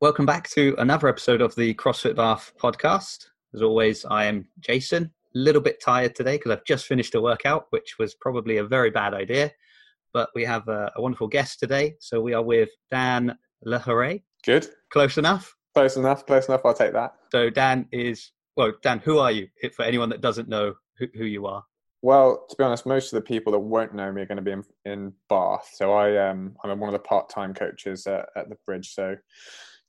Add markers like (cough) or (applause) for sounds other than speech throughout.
Welcome back to another episode of the CrossFit Bath podcast. As always, I am Jason. A little bit tired today because I've just finished a workout, which was probably a very bad idea. But we have a, a wonderful guest today. So we are with Dan Le Huray. Good. Close enough? Close enough. Close enough. I'll take that. So Dan is, well, Dan, who are you? For anyone that doesn't know who, who you are. Well, to be honest, most of the people that won't know me are going to be in, in Bath. So I um, I'm one of the part-time coaches at, at the Bridge. So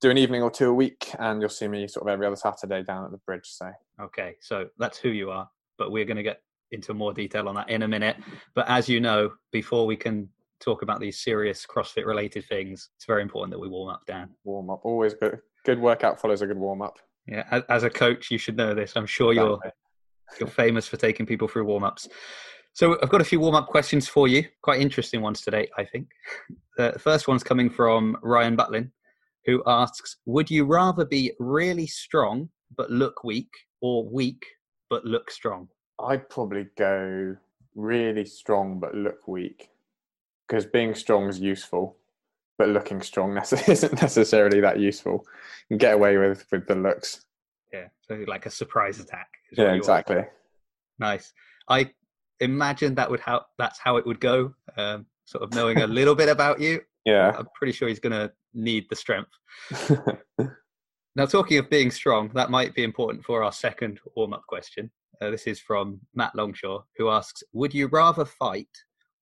do an evening or two a week, and you'll see me sort of every other Saturday down at the Bridge. So okay, so that's who you are. But we're going to get into more detail on that in a minute. But as you know, before we can talk about these serious CrossFit related things, it's very important that we warm up, Dan. Warm up, always good. Good workout follows a good warm up. Yeah, as, as a coach, you should know this. I'm sure you're you're famous for taking people through warm ups. So I've got a few warm up questions for you. Quite interesting ones today, I think. Uh, the first one's coming from Ryan Butlin, who asks Would you rather be really strong but look weak or weak but look strong? I'd probably go really strong but look weak because being strong is useful, but looking strong (laughs) isn't necessarily that useful. You can get away with with the looks. Yeah, so like a surprise attack. Yeah, exactly. Nice. I imagine that would how that's how it would go. Um, sort of knowing a little bit about you. Yeah, I'm pretty sure he's going to need the strength. (laughs) now, talking of being strong, that might be important for our second warm-up question. Uh, this is from Matt Longshaw, who asks: Would you rather fight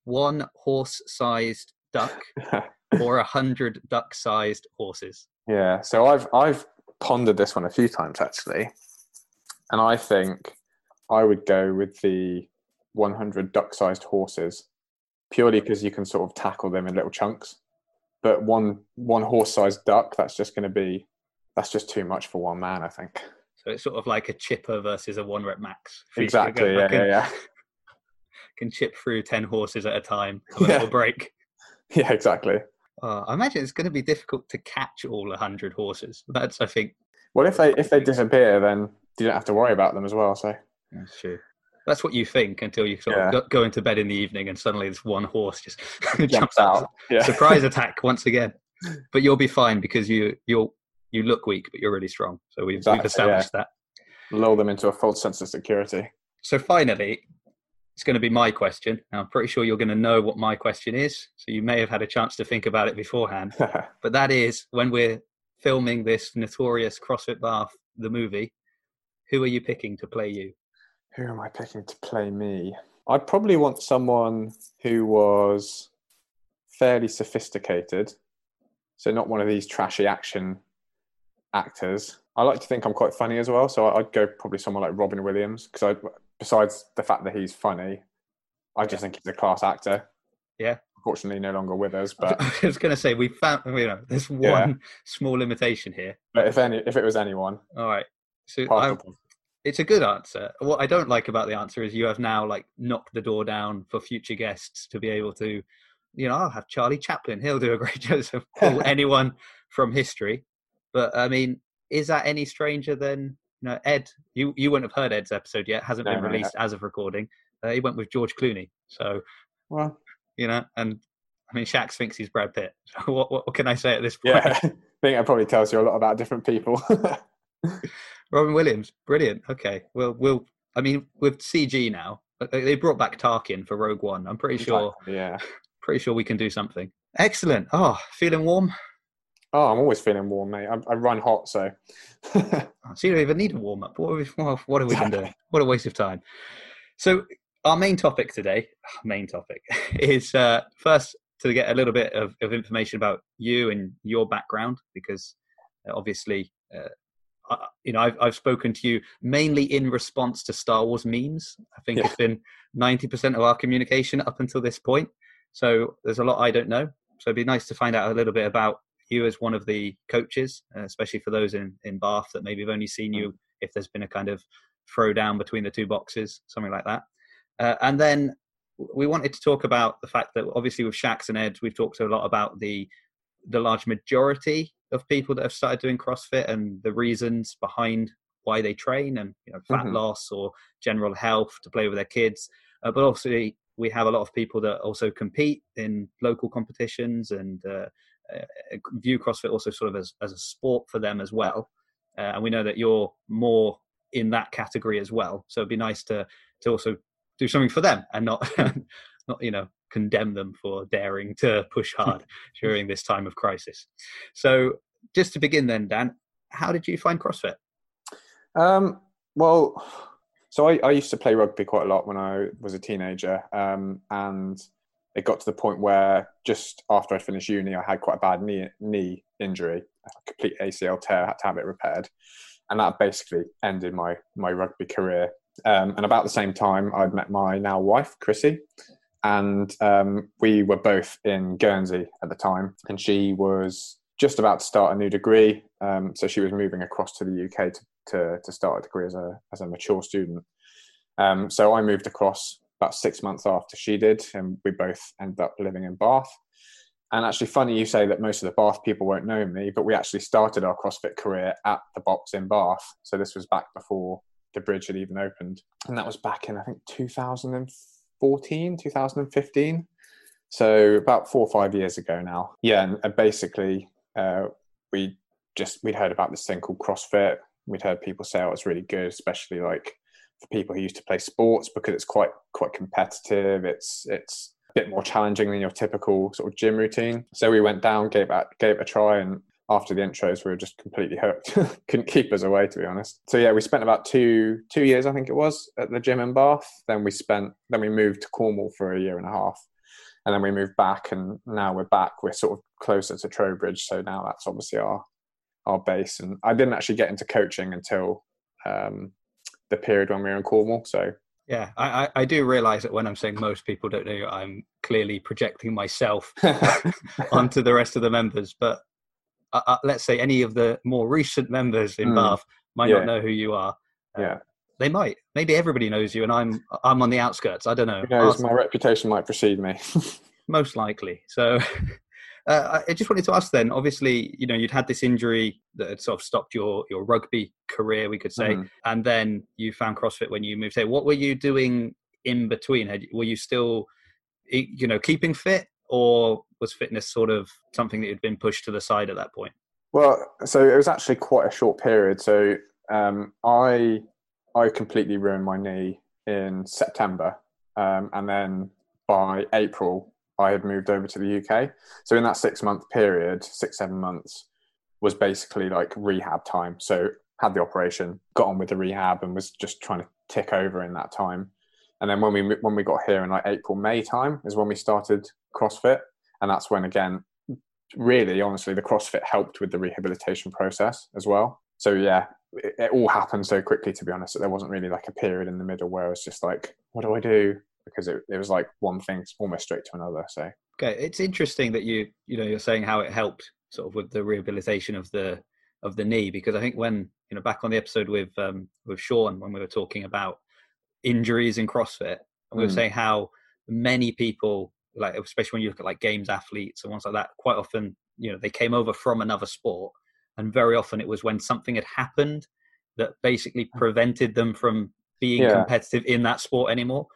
one horse-sized duck (laughs) or a hundred duck-sized horses? Yeah, so I've I've pondered this one a few times actually, and I think I would go with the 100 duck-sized horses purely because you can sort of tackle them in little chunks. But one one horse-sized duck, that's just going to be that's just too much for one man, I think. So it's sort of like a chipper versus a one rep max. Exactly. Yeah, yeah, yeah. (laughs) Can chip through ten horses at a time. Have a yeah. little break. (laughs) Yeah, exactly. Uh, I imagine it's going to be difficult to catch all hundred horses. That's, I think. Well, if they if they disappear, then you don't have to worry about them as well. So that's true. That's what you think until you sort yeah. of go, go, into bed in the evening and suddenly this one horse just (laughs) jumps out. Yeah. Surprise attack (laughs) once again. But you'll be fine because you you'll you look weak, but you're really strong. So we've, exactly, we've established yeah. that. Lull them into a false sense of security. So finally, it's going to be my question. Now, I'm pretty sure you're going to know what my question is. So you may have had a chance to think about it beforehand. (laughs) but that is when we're filming this notorious CrossFit Bath, the movie, who are you picking to play you? Who am I picking to play me? I'd probably want someone who was fairly sophisticated. So, not one of these trashy action actors. I like to think I'm quite funny as well. So, I'd go probably someone like Robin Williams because I besides the fact that he's funny, I just think he's a class actor. Yeah. Unfortunately, no longer with us. (laughs) But I was going to say we found you know there's one yeah. (laughs) small limitation here. But if any, if it was anyone, all right. So it's a good answer. What I don't like about the answer is you have now like knocked the door down for future guests to be able to, you know, I'll have Charlie Chaplin. He'll do a great (laughs) job. So pull (laughs) anyone from history. But I mean, is that any stranger than you know, Ed, you you wouldn't have heard Ed's episode yet. Hasn't no, been released no. as of recording. Uh, he went with George Clooney. So, well, you know, and I mean, Shax thinks he's Brad Pitt. So (laughs) what, what, what can I say at this point? Yeah, I think that probably tells you a lot about different people. Robin Williams, brilliant. Okay, well, we'll. I mean, with CG now, uh, they brought back Tarkin for Rogue One. I'm pretty sure. Yeah. (laughs) Pretty sure we can do something. Excellent. Oh, feeling warm. Oh, I'm always feeling warm, mate. I, I run hot, so. (laughs) so you don't even need a warm up. What, have we, what have we been doing? What a waste of time. So, our main topic today, (sighs) main topic, (laughs) is uh, first to get a little bit of, of information about you and your background, because uh, obviously, uh, You know, I've, I've spoken to you mainly in response to Star Wars memes. I think yeah. it's been 90% of our communication up until this point. So, there's a lot I don't know. So, it'd be nice to find out a little bit about you as one of the coaches, uh, especially for those in, in Bath that maybe have only seen you if there's been a kind of throw down between the two boxes, something like that. Uh, and then we wanted to talk about the fact that obviously with Shax and Ed, we've talked a lot about the the large majority of people that have started doing CrossFit and the reasons behind why they train and you know fat mm-hmm. loss or general health to play with their kids. Uh, but obviously we have a lot of people that also compete in local competitions and uh, uh, view CrossFit also sort of as, as a sport for them as well. Uh, and we know that you're more in that category as well. So it'd be nice to to also do something for them and not (laughs) not you know condemn them for daring to push hard during this time of crisis. So just to begin then, Dan, how did you find CrossFit? Um, well, so I, I, used to play rugby quite a lot when I was a teenager, um, and it got to the point where just after I finished uni, I had quite a bad knee knee injury, a complete ACL tear, had to have it repaired, and that basically ended my my rugby career. Um, and about the same time, I'd met my now wife, Chrissy, and um, we were both in Guernsey at the time, and she was just about to start a new degree. Um, so she was moving across to the UK to, to, to start a degree as a, as a mature student. Um, so I moved across about six months after she did, and we both ended up living in Bath. And actually, funny you say that most of the Bath people won't know me, but we actually started our CrossFit career at the box in Bath. So this was back before the bridge had even opened. And that was back in, I think, 2014, 2015. So about four or five years ago now. Yeah, and basically uh, we just we'd heard about this thing called CrossFit. We'd heard people say, "Oh, it's really good," especially like for people who used to play sports because it's quite quite competitive. It's it's a bit more challenging than your typical sort of gym routine. So we went down, gave it gave it a try, and after the intros, we were just completely hooked. (laughs) Couldn't keep us away, to be honest. So yeah, we spent about two two years, I think it was, at the gym in Bath. Then we spent then we moved to Cornwall for a year and a half and then we moved back and now we're back we're sort of closer to trowbridge so now that's obviously our our base and i didn't actually get into coaching until um, the period when we were in cornwall so yeah I, I do realize that when i'm saying most people don't know i'm clearly projecting myself (laughs) (laughs) onto the rest of the members but uh, uh, let's say any of the more recent members in mm. bath might yeah. not know who you are uh, yeah they might. Maybe everybody knows you, and I'm I'm on the outskirts. I don't know. Who knows? My reputation might precede me. (laughs) most likely. So, (laughs) uh, I just wanted to ask then. Obviously, you know, you'd had this injury that had sort of stopped your your rugby career, we could say, mm. and then you found CrossFit when you moved here. What were you doing in between? Had, were you still, you know, keeping fit, or was fitness sort of something that had been pushed to the side at that point? Well, so it was actually quite a short period. So um, I I completely ruined my knee in September, um, and then by April I had moved over to the UK. So in that six month period, six seven months, was basically like rehab time. So had the operation, got on with the rehab, and was just trying to tick over in that time. And then when we when we got here in like April May time is when we started CrossFit, and that's when again, really honestly, the CrossFit helped with the rehabilitation process as well. So yeah, it, it, all happened so quickly to be honest that there wasn't really like a period in the middle where I was just like, what do I do? Because it, it was like one thing almost straight to another. So okay, it's interesting that you you know you're saying how it helped sort of with the rehabilitation of the of the knee because I think when you know back on the episode with um with Sean when we were talking about injuries in CrossFit and we were mm. saying how many people like especially when you look at like games athletes and ones like that quite often you know they came over from another sport and very often it was when something had happened that basically mm. prevented them from being yeah. competitive in that sport anymore.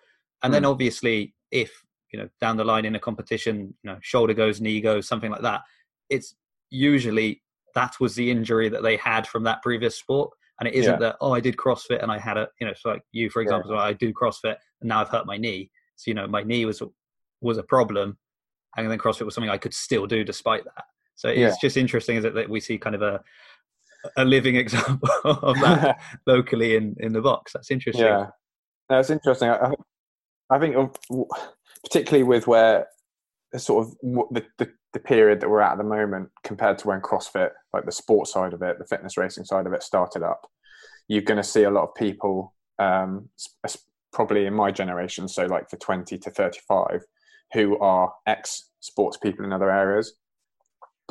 And mm. then obviously, if you know down the line in a competition, you know shoulder goes, knee goes, something like that, it's usually that was the injury that they had from that previous sport. And it isn't yeah. that oh I did CrossFit and I had a you know so like you for example yeah. I do CrossFit and now I've hurt my knee. So you know my knee was was a problem, and then CrossFit was something I could still do despite that. So it's yeah. just interesting, is it, that we see kind of a a living (laughs) example of that (laughs) locally in in the box. That's interesting. Yeah, that's interesting. I, I think particularly with where sort of the, the, the period that we're at at the moment compared to when CrossFit, like the sports side of it, the fitness racing side of it, started up, you're going to see a lot of people, um, probably in my generation, so like for 20 to 35, who are ex sports people in other areas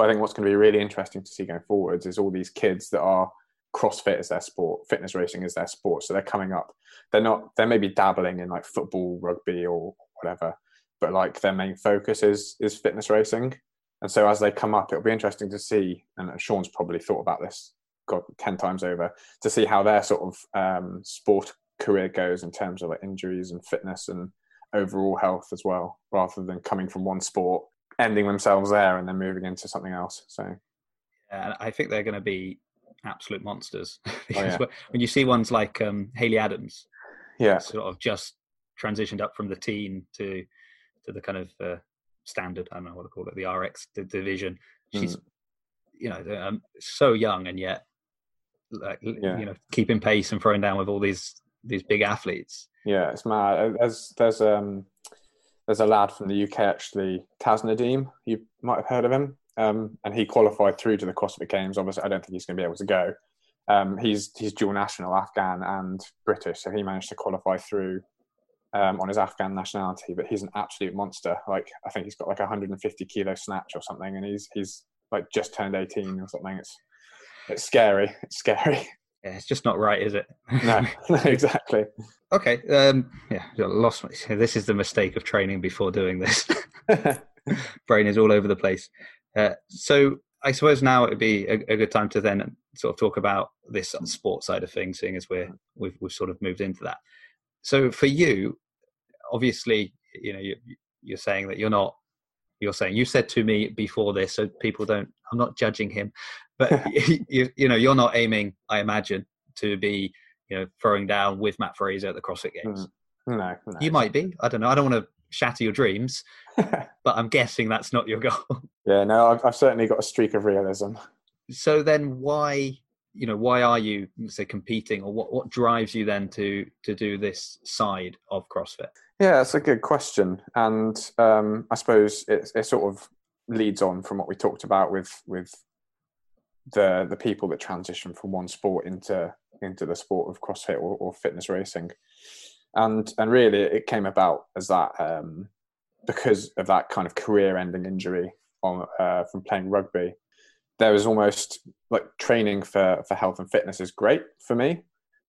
but I think what's going to be really interesting to see going forwards is all these kids that are CrossFit as their sport, fitness racing is their sport. So they're coming up. They're not. They're maybe dabbling in like football, rugby, or whatever, but like their main focus is is fitness racing. And so as they come up, it'll be interesting to see. And Sean's probably thought about this, God, ten times over, to see how their sort of um, sport career goes in terms of like injuries and fitness and overall health as well, rather than coming from one sport ending themselves there and then moving into something else. So, and I think they're going to be absolute monsters. (laughs) Oh, yeah. when you see ones like um, Haley Adams, yeah, sort of just transitioned up from the teen to to the kind of uh, standard. I don't know what to call it, the RX d- division. She's, Mm. you know, um, so young and yet, like, Yeah. you know, keeping pace and throwing down with all these these big athletes. yeah, it's mad. Uh, There's there's um there's a lad from the UK actually, Taz Nadeem. You might have heard of him. Um, and he qualified through to the CrossFit Games. Obviously, I don't think he's going to be able to go. Um, he's he's dual national, Afghan and British, so he managed to qualify through um, on his Afghan nationality. But he's an absolute monster. Like I think he's got like 150 kilo snatch or something, and he's he's like just turned 18 or something. It's it's scary. (laughs) It's scary. Yeah, it's just not right, is it? No, no, (laughs) (laughs) exactly. okay. Um, yeah, I lost. My, (laughs) this is the mistake of training before doing this. Brain is all over the place. Uh, so I suppose now it would be a, a good time to then sort of talk about this sports side of things, seeing as we're we've we've sort of moved into that. So for you, obviously, you know, you, you're saying that you're not. You're saying you said to me before this, so people don't. I'm not judging him, but (laughs) you, you know, you're not aiming. I imagine to be, you know, throwing down with Matt Fraser at the CrossFit Games. no, no. You might be. I don't know. I don't want to shatter your dreams, (laughs) but I'm guessing that's not your goal. (laughs) yeah, no, I've, I've certainly got a streak of realism. so then why you know why are you say competing or what what drives you then to to do this side of crossfit Yeah, it's a good question, and um, I suppose it, it sort of leads on from what we talked about with with the the people that transition from one sport into into the sport of CrossFit or, or fitness racing, and and really it came about as that um, because of that kind of career-ending injury on uh, from playing rugby. There was almost like training for for health and fitness is great for me,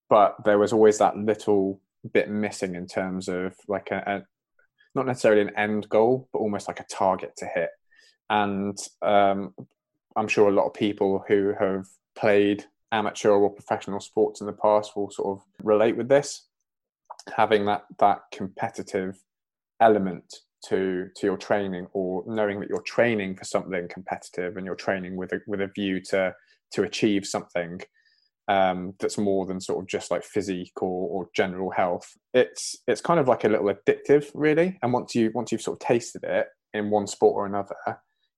but there was always that little bit missing in terms of like a, a not necessarily an end goal, but almost like a target to hit. And um, I'm sure a lot of people who have played amateur or professional sports in the past will sort of relate with this, having that that competitive element to to your training, or knowing that you're training for something competitive and you're training with a with a view to to achieve something um, that's more than sort of just like physique or, or general health. It's it's kind of like a little addictive, really. And once you once you've sort of tasted it in one sport or another,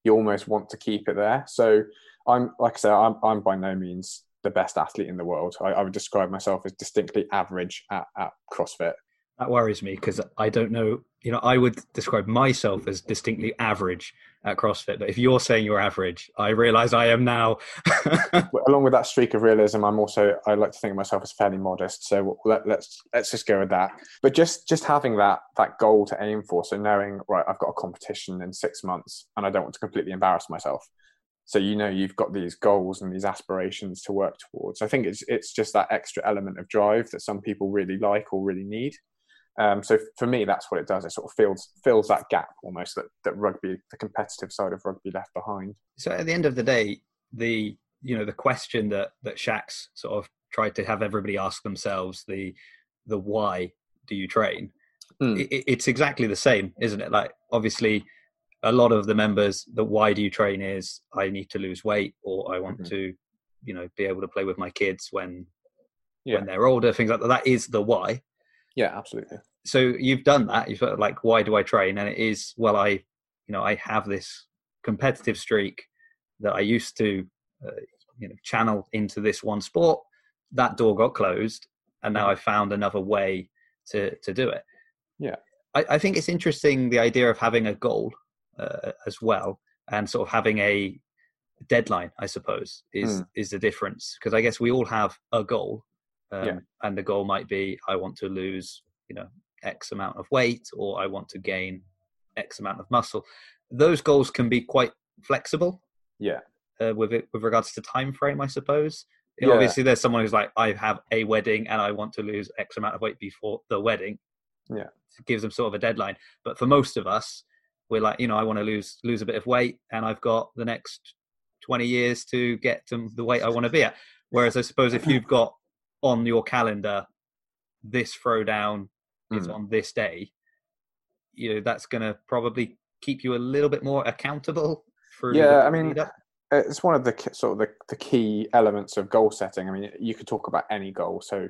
you almost want to keep it there. So I'm like I say, I'm I'm by no means the best athlete in the world. I, I would describe myself as distinctly average at, at CrossFit. That worries me because i don't know you know i would describe myself as distinctly average at crossfit but if you're saying you're average i realize i am now (laughs) Along with that streak of realism, I'm also I like to think of myself as fairly modest. So let, let's let's just go with that. But just just having that that goal to aim for, so knowing right, I've got a competition in six months, and I don't want to completely embarrass myself. So you know you've got these goals and these aspirations to work towards. I think it's it's just that extra element of drive that some people really like or really need. Um, so for me, that's what it does. It sort of fills fills that gap almost that, that rugby, the competitive side of rugby, left behind. so at the end of the day the you know the question that that Shax sort of tried to have everybody ask themselves the the why do you train Mm. it, it's exactly the same isn't it like obviously a lot of the members the why do you train is i need to lose weight or i want Mhm. to you know be able to play with my kids when Yeah. when they're older things like that that is the why Yeah, absolutely. so you've done that you've got like why do i train and it is well i you know i have this competitive streak that i used to uh, you know channel into this one sport that door got closed and now i found another way to to do it Yeah. i, I think it's interesting the idea of having a goal uh, as well and sort of having a deadline i suppose is Hmm. is the difference because i guess we all have a goal um, Yeah. and the goal might be i want to lose you know x amount of weight or i want to gain x amount of muscle those goals can be quite flexible Yeah. uh, with it with regards to time frame i suppose Yeah. obviously there's someone who's like i have a wedding and i want to lose x amount of weight before the wedding Yeah. it gives them sort of a deadline but for most of us we're like you know i want to lose lose a bit of weight and i've got the next 20 years to get to the weight i want to be at whereas i suppose if you've got on your calendar this throwdown is Mm. on this day you know that's going to probably keep you a little bit more accountable for yeah i mean it's one of the sort of the, the key elements of goal setting. I mean you could talk about any goal so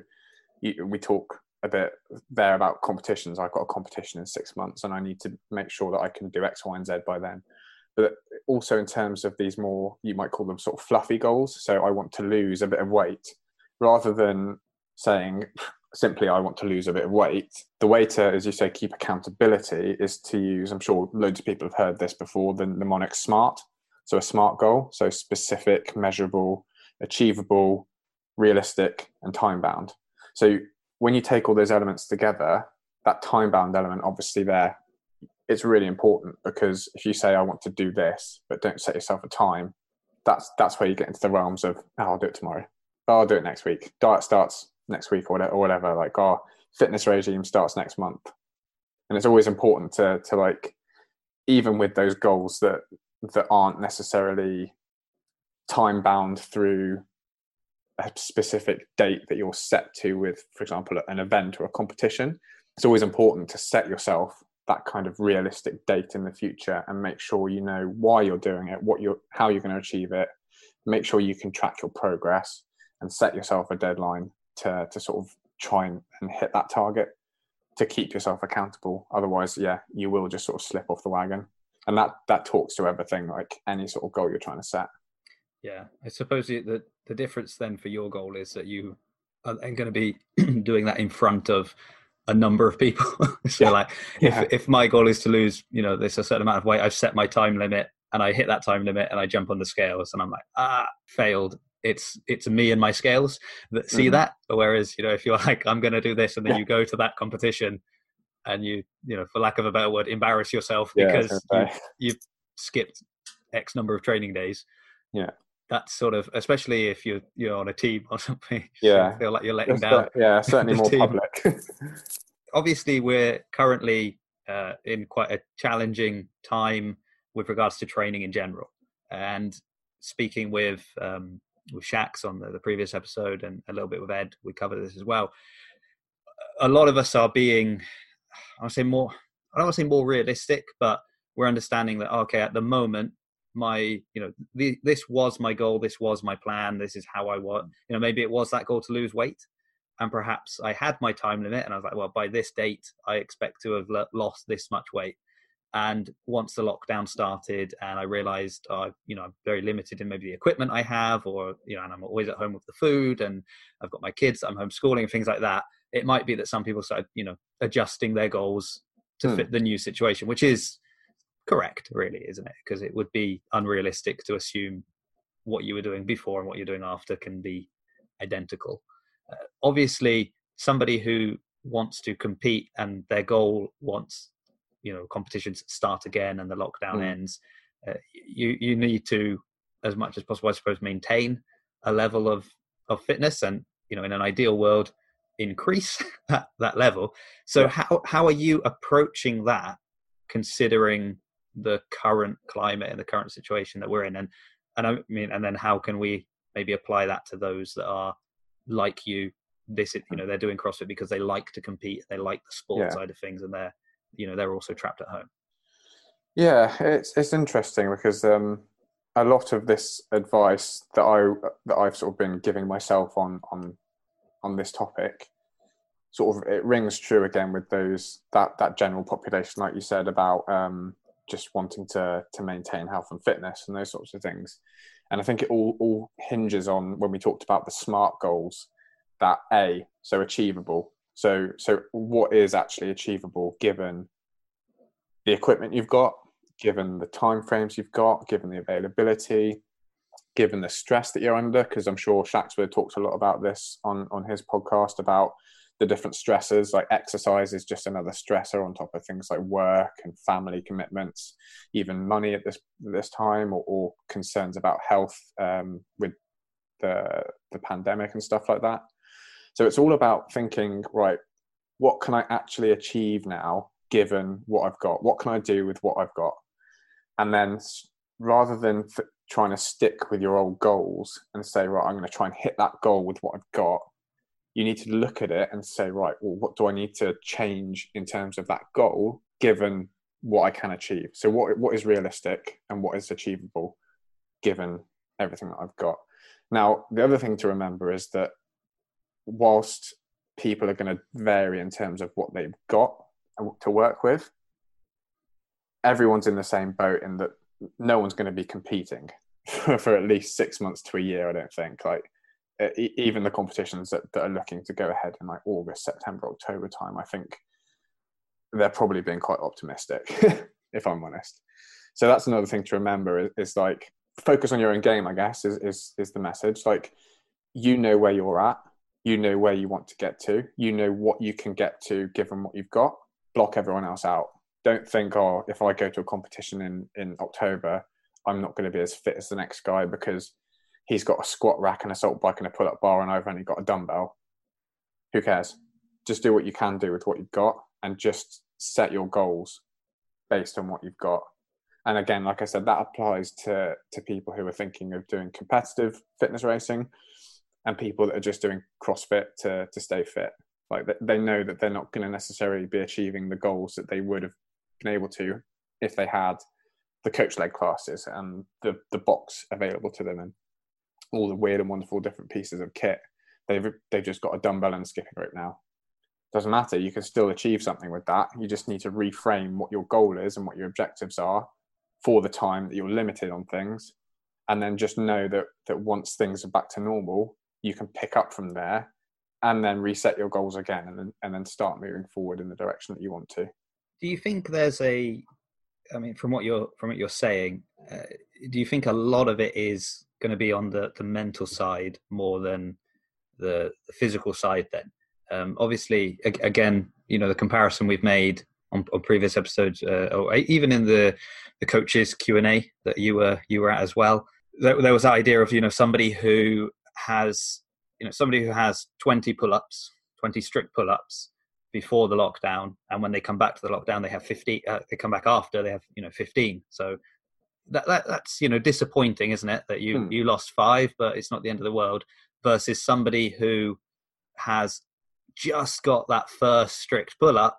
you, we talk a bit there about competitions. I've got a competition in six months and i need to make sure that i can do x y and z by then. But also in terms of these more you might call them sort of fluffy goals so i want to lose a bit of weight rather than saying simply I want to lose a bit of weight. The way to, as you say, keep accountability is to use, I'm sure loads of people have heard this before, the mnemonic SMART. So a SMART goal, so specific, measurable, achievable, realistic, and time bound. So when you take all those elements together, that time bound element, obviously, there, it's really important because if you say, I want to do this, but don't set yourself a time, that's that's where you get into the realms of, oh, I'll do it tomorrow. Oh, I'll do it next week. Diet starts next week or whatever, like our fitness regime starts next month and it's always important to to like even with those goals that that aren't necessarily time bound through a specific date that you're set to with for example an event or a competition it's always important to set yourself that kind of realistic date in the future and make sure you know why you're doing it what you're how you're going to achieve it make sure you can track your progress and set yourself a deadline to to sort of try and, and hit that target to keep yourself accountable. Otherwise, yeah, you will just sort of slip off the wagon. And that that talks to everything, like any sort of goal you're trying to set. Yeah, I suppose the the difference then for your goal is that you are going to be (clears throat) doing that in front of a number of people. (laughs) so, yeah. like, if yeah. if my goal is to lose, you know, this a certain amount of weight, I've set my time limit, and I hit that time limit, and I jump on the scales, and I'm like, ah, failed it's it's me and my scales that see mm-hmm. that. Whereas you know if you're (laughs) like i'm going to do this and then yeah. you go to that competition and you you know for lack of a better word embarrass yourself because yeah, you, have skipped x number of training days. Yeah. That's sort of especially if you're you're on a team or (laughs) something yeah. feel like you're letting down yeah certainly more team. public. (laughs) Obviously we're currently uh, in quite a challenging time with regards to training in general. And speaking with um, with Shax on the, the previous episode and a little bit with Ed, we covered this as well. A lot of us are being, I want to say more, I don't want to say more realistic, but we're understanding that okay, at the moment, my you know the, this was my goal, this was my plan, this is how I want. You know, maybe it was that goal to lose weight, and perhaps I had my time limit, and I was like, well, by this date, I expect to have lost this much weight. And once the lockdown started, and I realized, uh, you know, I'm very limited in maybe the equipment I have, or you know, and I'm always at home with the food, and I've got my kids, I'm homeschooling, things like that. It might be that some people started, you know, adjusting their goals to hmm. fit the new situation, which is correct, really, isn't it? Because it would be unrealistic to assume what you were doing before and what you're doing after can be identical. Uh, obviously, somebody who wants to compete and their goal wants you know competitions start again and the lockdown mm. ends uh, you you need to as much as possible i suppose maintain a level of of fitness and you know in an ideal world increase (laughs) that that level so yeah. how how are you approaching that considering the current climate and the current situation that we're in and and i mean and then how can we maybe apply that to those that are like you this you know they're doing crossfit because they like to compete they like the sport yeah. side of things and they're you know they're also trapped at home. Yeah, it's it's interesting because um, a lot of this advice that I that I've sort of been giving myself on on on this topic sort of it rings true again with those that that general population like you said about um, just wanting to to maintain health and fitness and those sorts of things and i think it all all hinges on when we talked about the smart goals that a so achievable so, so what is actually achievable given the equipment you've got, given the time frames you've got, given the availability, given the stress that you're under? Because I'm sure Shaxford talked a lot about this on on his podcast about the different stresses. Like exercise is just another stressor on top of things like work and family commitments, even money at this this time, or, or concerns about health um, with the the pandemic and stuff like that. So it's all about thinking, right, what can I actually achieve now given what I've got? What can I do with what I've got? And then rather than th- trying to stick with your old goals and say, right, I'm going to try and hit that goal with what I've got, you need to look at it and say, right, well, what do I need to change in terms of that goal given what I can achieve. So what what is realistic and what is achievable given everything that I've got. Now, the other thing to remember is that whilst people are going to vary in terms of what they've got to work with, everyone's in the same boat in that no one's going to be competing (laughs) for, at least six months to a year. I don't think like even the competitions that, that are looking to go ahead in like August, September, October time. I think they're probably being quite optimistic, (laughs) if I'm honest. So that's another thing to remember is, is, like focus on your own game. I guess is is is the message. Like you know where you're at, you know where you want to get to, you know what you can get to given what you've got. Block everyone else out. Don't think, oh, if I go to a competition in in October, I'm not going to be as fit as the next guy because he's got a squat rack and an assault bike and a pull up bar, and I've only got a dumbbell. Who cares? Just do what you can do with what you've got, and just set your goals based on what you've got. And again, like I said, that applies to to people who are thinking of doing competitive fitness racing, and people that are just doing CrossFit to to stay fit. Like they know that they're not going to necessarily be achieving the goals that they would have been able to if they had the coach led classes and the the box available to them and all the weird and wonderful different pieces of kit. They've they've just got a dumbbell and a skipping rope now doesn't matter. You can still achieve something with that. You just need to reframe what your goal is and what your objectives are for the time that you're limited on things. And then just know that that once things are back to normal, you can pick up from there and then reset your goals again and then, and then start moving forward in the direction that you want to. Do you think there's a I mean, from what you're from what you're saying, uh, do you think a lot of it is going to be on the the mental side more than the, the physical side? Then, um, obviously, again, you know, the comparison we've made on, on previous episodes, uh, or even in the the coaches Q and A that you were you were at as well, there, there was that idea of you know somebody who has you know somebody who has 20 pull-ups 20 strict pull-ups before the lockdown and when they come back to the lockdown they have 50 uh, they come back after they have you know 15 so that, that that's you know disappointing isn't it that you hmm. you lost five but it's not the end of the world versus somebody who has just got that first strict pull up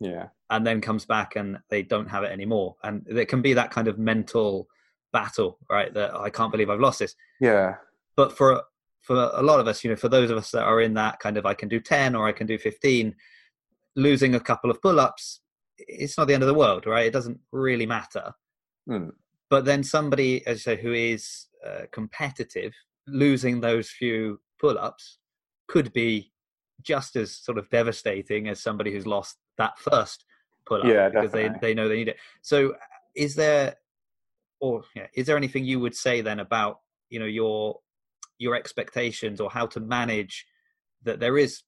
yeah. and then comes back and they don't have it anymore. And there can be that kind of mental battle right that i can't believe i've lost this. Yeah. But for for a lot of us you know for those of us that are in that kind of i can do 10 or i can do 15 losing a couple of pull-ups it's not the end of the world right it doesn't really matter mm. but then somebody as you say who is uh, competitive losing those few pull-ups could be just as sort of devastating as somebody who's lost that first pull up yeah, because they, they know they need it. So is there or yeah, is there anything you would say then about you know your your expectations or how to manage that there is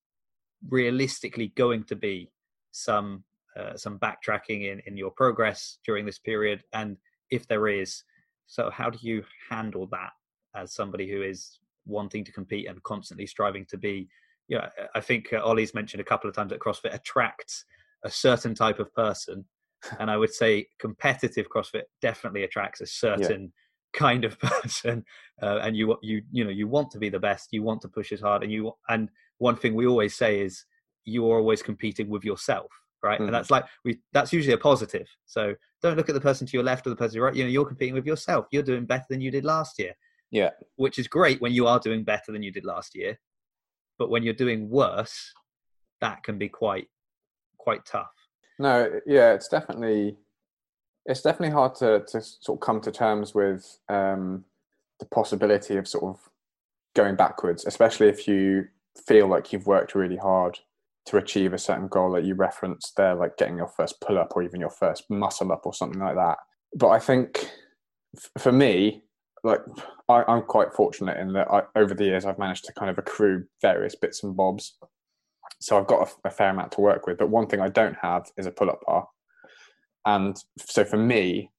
realistically going to be some uh, some backtracking in in your progress during this period and if there is so how do you handle that as somebody who is wanting to compete and constantly striving to be yeah, I think uh, Ollie's mentioned a couple of times that CrossFit attracts a certain type of person, (laughs) and I would say competitive CrossFit definitely attracts a certain yeah. Kind of (laughs) person. Uh, and you you you know you want to be the best, you want to push as hard, and you and one thing we always say is you are always competing with yourself, right? Mm. And that's like we that's usually a positive. So don't look at the person to your left or the person to your right. You know you're competing with yourself. You're doing better than you did last year. Yeah, which is great when you are doing better than you did last year but when you're doing worse that can be quite quite tough no yeah it's definitely it's definitely hard to to sort of come to terms with um, the possibility of sort of going backwards especially if you feel like you've worked really hard to achieve a certain goal that you referenced there like getting your first pull up or even your first muscle up or something like that but i think f- for me like I, am quite fortunate in that I, over the years I've managed to kind of accrue various bits and bobs. So I've got a, a fair amount to work with. But one thing I don't have is a pull-up bar, and so for me,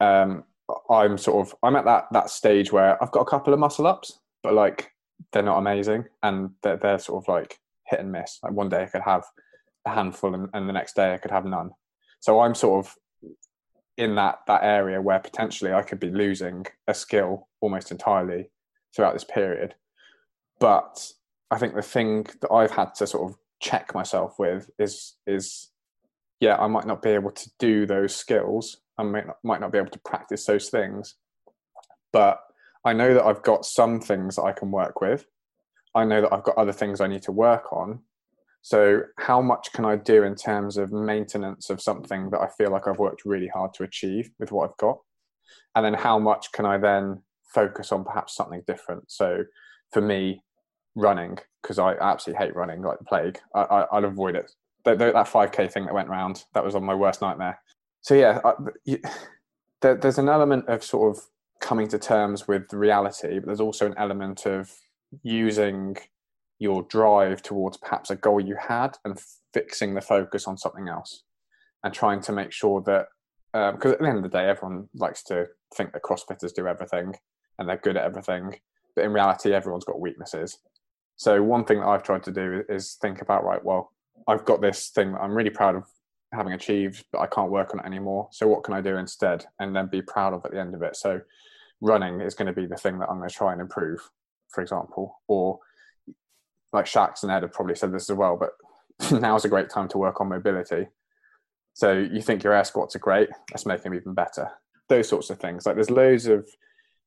um, I'm sort of I'm at that that stage where I've got a couple of muscle ups, but like they're not amazing, and they're, they're sort of like hit and miss. Like one day I could have a handful, and, and the next day I could have none. So I'm sort of in that that area where potentially I could be losing a skill almost entirely throughout this period. But I think the thing that I've had to sort of check myself with is is yeah, I might not be able to do those skills. I might not, might not be able to practice those things, but I know that I've got some things that I can work with. I know that I've got other things I need to work on. So, how much can I do in terms of maintenance of something that I feel like I've worked really hard to achieve with what I've got? And then, how much can I then focus on perhaps something different? So, for me, running, because I absolutely hate running like the plague, I, I, I'd avoid it. That, that 5K thing that went around, that was on my worst nightmare. So, yeah, I, you, there, there's an element of sort of coming to terms with reality, but there's also an element of using your drive towards perhaps a goal you had and fixing the focus on something else and trying to make sure that because um, at the end of the day everyone likes to think that crossfitters do everything and they're good at everything but in reality everyone's got weaknesses so one thing that i've tried to do is think about right well i've got this thing that i'm really proud of having achieved but i can't work on it anymore so what can i do instead and then be proud of at the end of it so running is going to be the thing that i'm going to try and improve for example or like Shax and Ed have probably said this as well, but (laughs) now's a great time to work on mobility. So you think your air squats are great, let's make them even better. Those sorts of things. Like there's loads of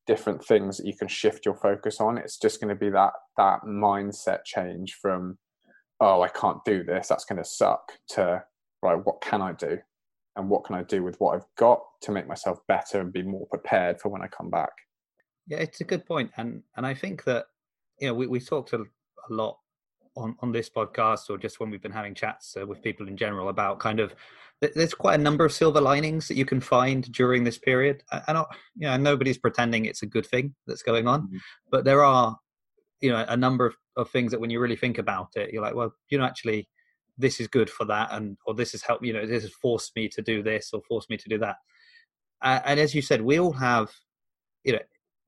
different things that you can shift your focus on. It's just going to be that that mindset change from, oh, I can't do this, that's going to suck, to right, what can I do? And what can I do with what I've got to make myself better and be more prepared for when I come back? Yeah, it's a good. And and I think that, you know, we, we talked a a lot on, on this podcast or just when we've been having chats uh, with people in general about kind of there's quite a number of silver linings that you can find during this period and you know nobody's pretending it's a good thing that's going on mm-hmm. but there are you know a number of, of things that when you really think about it you're like well you know actually this is good for that and or this has helped you know this has forced me to do this or forced me to do that uh, and as you said we all have you know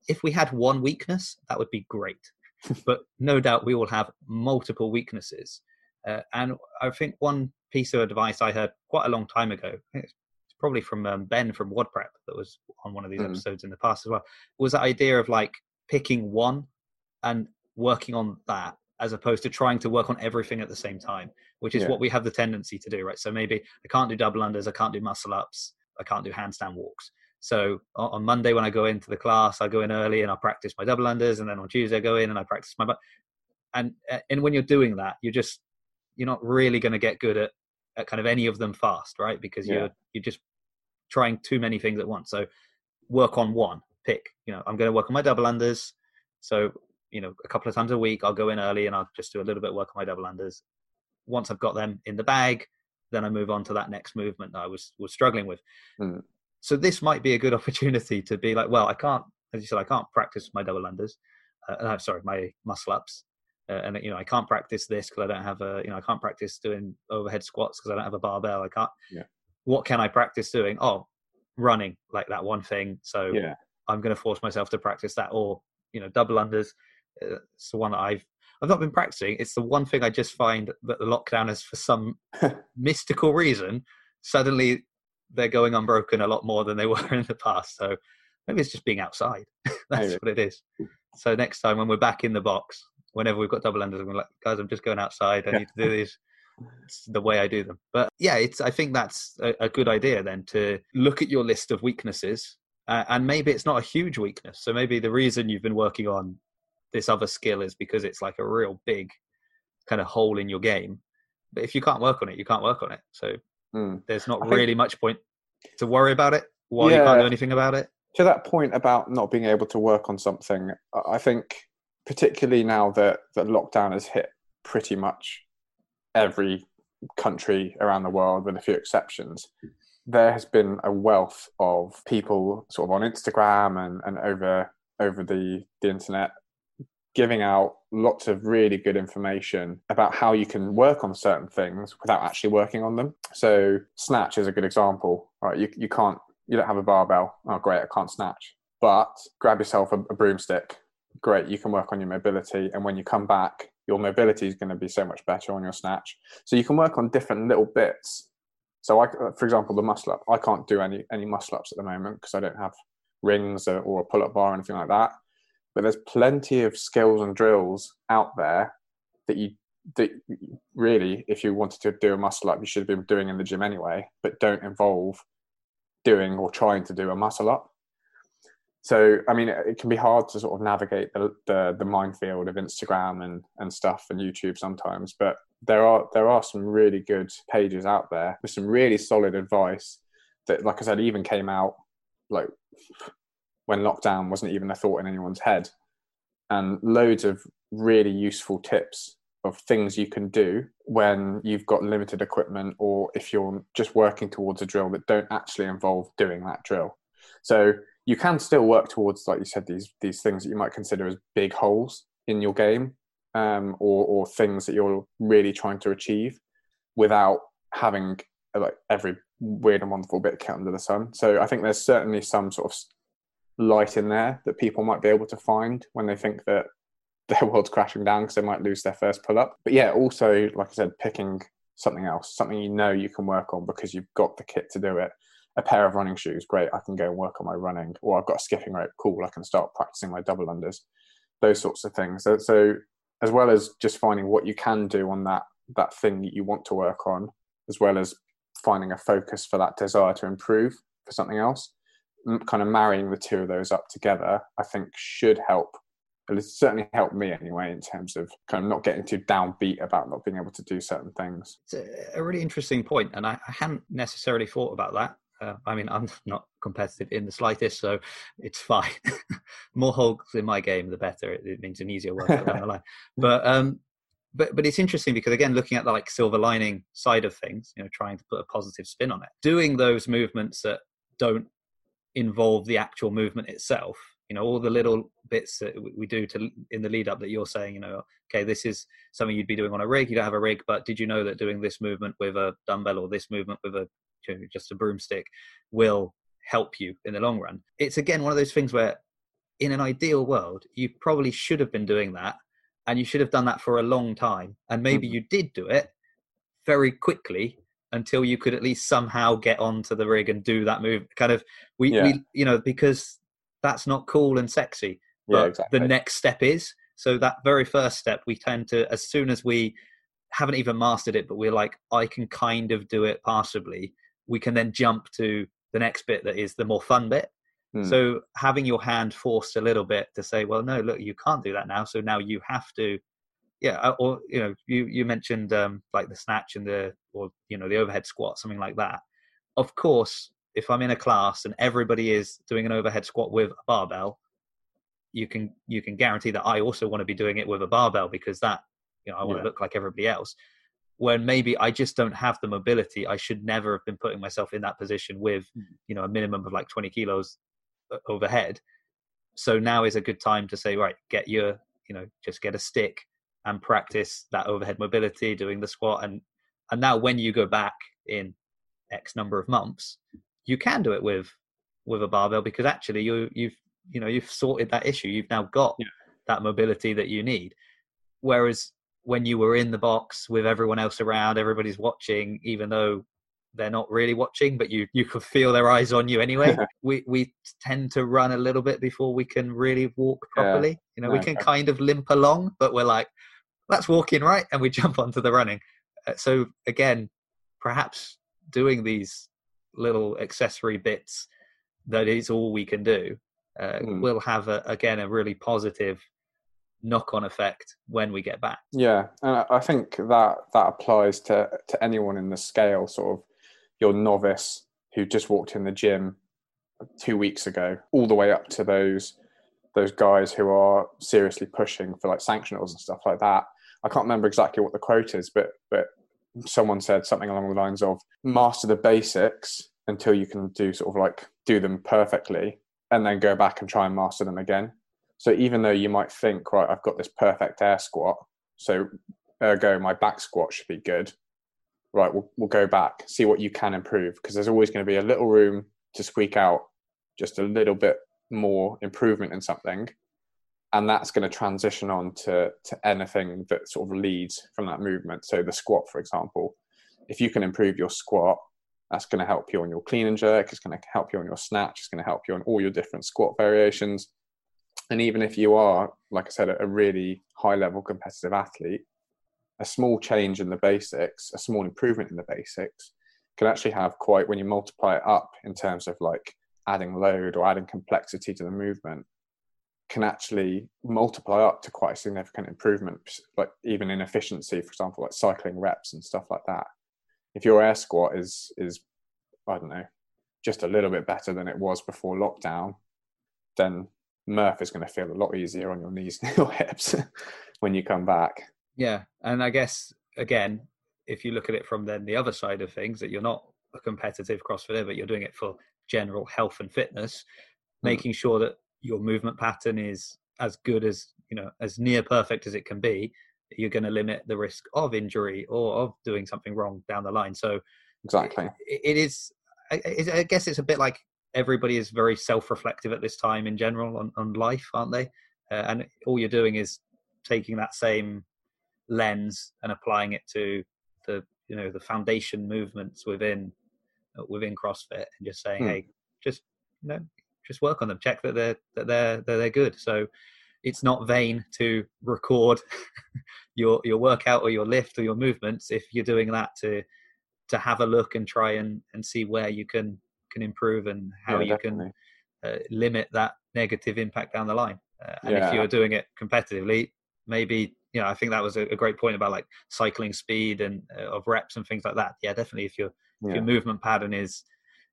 if we had one weakness that would be great (laughs) but no doubt we all have multiple weaknesses. Uh, and I think one piece of advice I heard quite a long time ago, it's probably from um, Ben from WOD Prep that was on one of these mm. episodes in the past as well, was the idea of like picking one and working on that as opposed to trying to work on everything at the same time, which is yeah. what we have the tendency to do, right? So maybe I can't do double unders, I can't do muscle ups, I can't do handstand walks. So on Monday when I go into the class, I go in early and I practice my double unders, and then on Tuesday I go in and I practice my. And and when you're doing that, you're just you're not really going to get good at, at kind of any of them fast, right? Because you're you're just trying too many things at once. So work on one. Pick. You know, I'm going to work on my double unders. So you know, a couple of times a week, I'll go in early and I'll just do a little bit of work on my double unders. Once I've got them in the bag, then I move on to that next movement that I was was struggling with. Mm so this might be a good (laughs) opportunity to be like, well, I can't, as you said, I can't practice my double unders. Uh, uh, sorry, my muscle ups. Uh, and you know, I can't practice this because I don't have a, you know, I can't practice doing overhead squats because I don't have a barbell. I can't. Yeah. What can I practice doing? Oh, running, like that one thing. So yeah. I'm going to force myself to practice that, or you know, double unders. Uh, it's the one that I've I've not been practicing. It's the one thing I just find that the lockdown is for some (laughs) mystical reason, suddenly they're going unbroken a lot more than they (laughs) were in the past. So maybe it's just being outside. (laughs) That's what it is. So next time when we're back in the box, whenever we've got double unders, I'm like, guys, I'm just going outside. I need to do these. It's the way I do them. But yeah, it's. I think that's a, a good idea then to look at your list of weaknesses, uh, and maybe it's not a huge weakness. So maybe the reason you've been working on this other skill is because it's like a real big kind of hole in your game. But if you can't work on it, you can't work on it. So Mm. There's not I really think, much point to worry about it while yeah, you can't do anything about it. To that point about not being able to work on something, I think particularly now that that lockdown has hit pretty much every country around the world, with a few exceptions, there has been a wealth of people sort of on Instagram and, and over over the, the internet giving out lots of really good information about how you can work on certain things without actually working on them. So snatch is a good example, right? You, you can't, you don't have a barbell. Oh, great, I can't snatch. But grab yourself a, a broomstick. Great, you can work on your mobility. And when you come back, your mobility is going to be so much better on your snatch. So you can work on different little bits. So I, for example, the muscle up, I can't do any, any muscle ups at the moment because I don't have rings or, or a pull up bar or anything like that but there's plenty of skills and drills out there that you that really, if you wanted to do a muscle up, you should have been doing in the gym anyway, but don't involve doing or trying to do a muscle up. So, I mean, it can be hard to sort of navigate the, the, the minefield of Instagram and, and stuff and YouTube sometimes, but there are there are some really good pages out there with some really solid advice that, like I said, even came out like when lockdown wasn't even a thought in anyone's head, and loads of really useful tips of things you can do when you've got limited equipment or if you're just working towards a drill that don't actually involve doing that drill. So you can still work towards, like you said, these these things that you might consider as big holes in your game, um, or or things that you're really trying to achieve, without having like every weird and wonderful bit kit under the sun. So I think there's certainly some sort of light in there that people might be able to find when they think that (laughs) their world's crashing down because they might lose their first pull up. But yeah, also, like I said, picking something else, something you know you can work on because you've got the kit to do it. A pair of running shoes, great, I can go and work on my running. Or I've got a skipping rope, cool, I can start practicing my double unders. Those sorts of things. So, so as well as just finding what you can do on that that thing that you want to work on, as well as finding a focus for that desire to improve for something else, kind of marrying the two of those up together, I think should help it's certainly helped me anyway in terms of kind of not getting too downbeat about not being able to do certain things. It's a, really interesting point, and I, I hadn't necessarily thought about that. Uh, I mean, I'm (laughs) not competitive in the slightest, so it's fine. (laughs) More holes in my game, the better. It, it means an easier workout down the line. (laughs) But um, but but it's interesting because again, looking at the like silver lining side of things, you know, trying to put a positive spin on it, doing those movements that don't involve the actual movement itself you know all the little bits that we do to in the lead up that you're saying you know okay this is something you'd be doing on a rig you don't have a rig but did you know that doing this movement with a dumbbell or this movement with a just a broomstick will help you in the long run it's again one of those things where in an ideal world you probably should have been doing that and you should have done that for a long time and maybe mm-hmm. you did do it very quickly until you could at least somehow get onto the rig and do that move kind of we, yeah. we you know because that's not cool and sexy. But yeah, exactly. the next step is. So that very first step, we tend to, as soon as we haven't even mastered it, but we're like, I can kind of do it passably, we can then jump to the next bit that is the more fun bit. Hmm. So having your hand forced a little bit to say, well, no, look, you can't do that now. So now you have to, yeah. Uh, or you know, you you mentioned um, like the snatch and the or you know the overhead squat, something like that. Of course, if I'm in a class and everybody is doing an overhead squat with a barbell, you can you can guarantee that I also want to be doing it with a barbell because that you know I want yeah. to look like everybody else. When maybe I just don't have the mobility, I should never have been putting myself in that position with hmm. you know a minimum of like 20 kilos uh, overhead. So now is a good time to say, right, get your you know just get a stick and practice that overhead mobility, doing the squat, and and now when you go back in X number of months, you can do it with with a barbell because actually you you've you know you've sorted that issue you've now got yeah. that mobility that you need whereas when you were in the box with everyone else around everybody's watching even though they're not really watching but you you could feel their eyes on you anyway (laughs) we we tend to run a little bit before we can really walk properly yeah. you know no, we can kind of limp along but we're like that's walking right and we (laughs) jump onto the running. Uh, so again perhaps doing these little accessory bits that is all we can do uh, mm. will have a, again a really positive knock-on effect when we get back. Yeah and i think that that applies to to anyone in the scale sort of your novice who just walked in the gym two weeks ago all the way up to those those guys who are seriously pushing for like sanctionals and stuff like that i can't remember exactly what the quote is but but someone said something along the lines of master the basics until you can do sort of like do them perfectly and then go back and try and master them again. So even though you might think, right, I've got this perfect air squat, so ergo my back squat should be good. Right, we'll, we'll go back, see what you can improve because there's always going to be a little room to squeak out just a little bit more improvement in something and that's going to transition on to, to anything that sort of leads from that movement. So the squat, for example, if you can improve your squat, that's going to help you on your clean and jerk. It's going to help you on your snatch. It's going to help you on all your different squat variations. And even if you are, like I said, a really high level competitive athlete, a small change in the basics, a small improvement in the basics, can actually have quite when you multiply it up in terms of like adding load or adding complexity to the movement can actually multiply up to quite a significant improvement, like even in efficiency, for example, like cycling reps and stuff like that. If your air squat is is I don't know, just a little bit better than it was before lockdown, then Murph is going to feel a lot easier on your knees (laughs) and your hips (laughs) when you come back. Yeah, and I guess again, if you look at it from then the other side of things, that you're not a competitive CrossFitter, but you're doing it for general health and fitness, mm. making sure that your movement pattern is as good as you know as near perfect as it can be you're going to limit the risk of injury or of doing something wrong down the line. So exactly. it, it is I, I, guess it's a bit like everybody is very self-reflective at this time in general on, on life aren't they? Uh, and all you're doing is taking that same lens and applying it to the you know the foundation movements within within crossfit and just saying hmm. hey just you know just work on them. Check that they're that they're that they're good. So it's not vain to record (laughs) your your workout or your lift or your movements if you're doing that to to have a look and try and and see where you can can improve and how yeah, you definitely. can uh, limit that negative impact down the line. Uh, and yeah. if you're doing it competitively, maybe you know I think that was a, a great point about like cycling speed and uh, of reps and things like that. Yeah, definitely. If your yeah. if your movement pattern is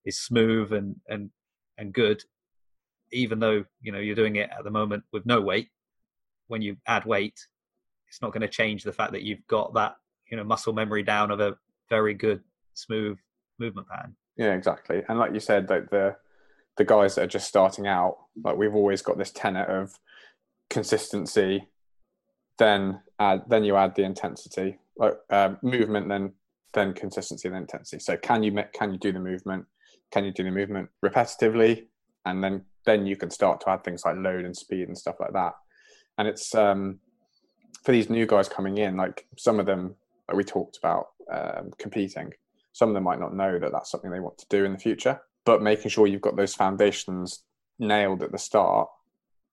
is smooth and and and good, even though you know you're doing it at the moment with no weight when you add weight it's not going to change the fact that you've got that you know muscle memory down of a very good smooth movement pattern. Yeah exactly. And like you said like the the guys that are just starting out like we've always got this tenet of consistency then add then you add the intensity like uh, movement then then consistency then intensity. So can you can you do the movement? Can you do the movement repetitively and then then you can start to add things like load and speed and stuff like that. And it's um, for these new guys coming in, like some of them, like we talked about um, competing, some of them might not know that that's something they want to do in the future. But making sure you've got those foundations nailed at the start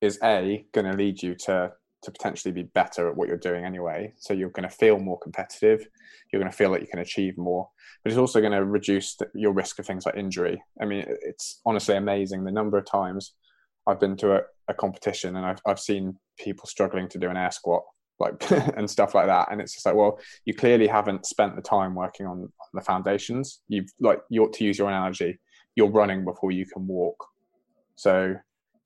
is a going to lead you to to potentially be better at what you're doing anyway. So you're going to feel more competitive. You're going to feel that you can achieve more, but it's also going to reduce the, your risk of things like injury. I mean, it's honestly amazing the number of times I've been to a, a competition and I've, I've seen people struggling to do an air squat like (laughs) and stuff like that and it's just like well you clearly haven't spent the time working on, on the foundations you've like you ought to use your analogy you're running before you can walk so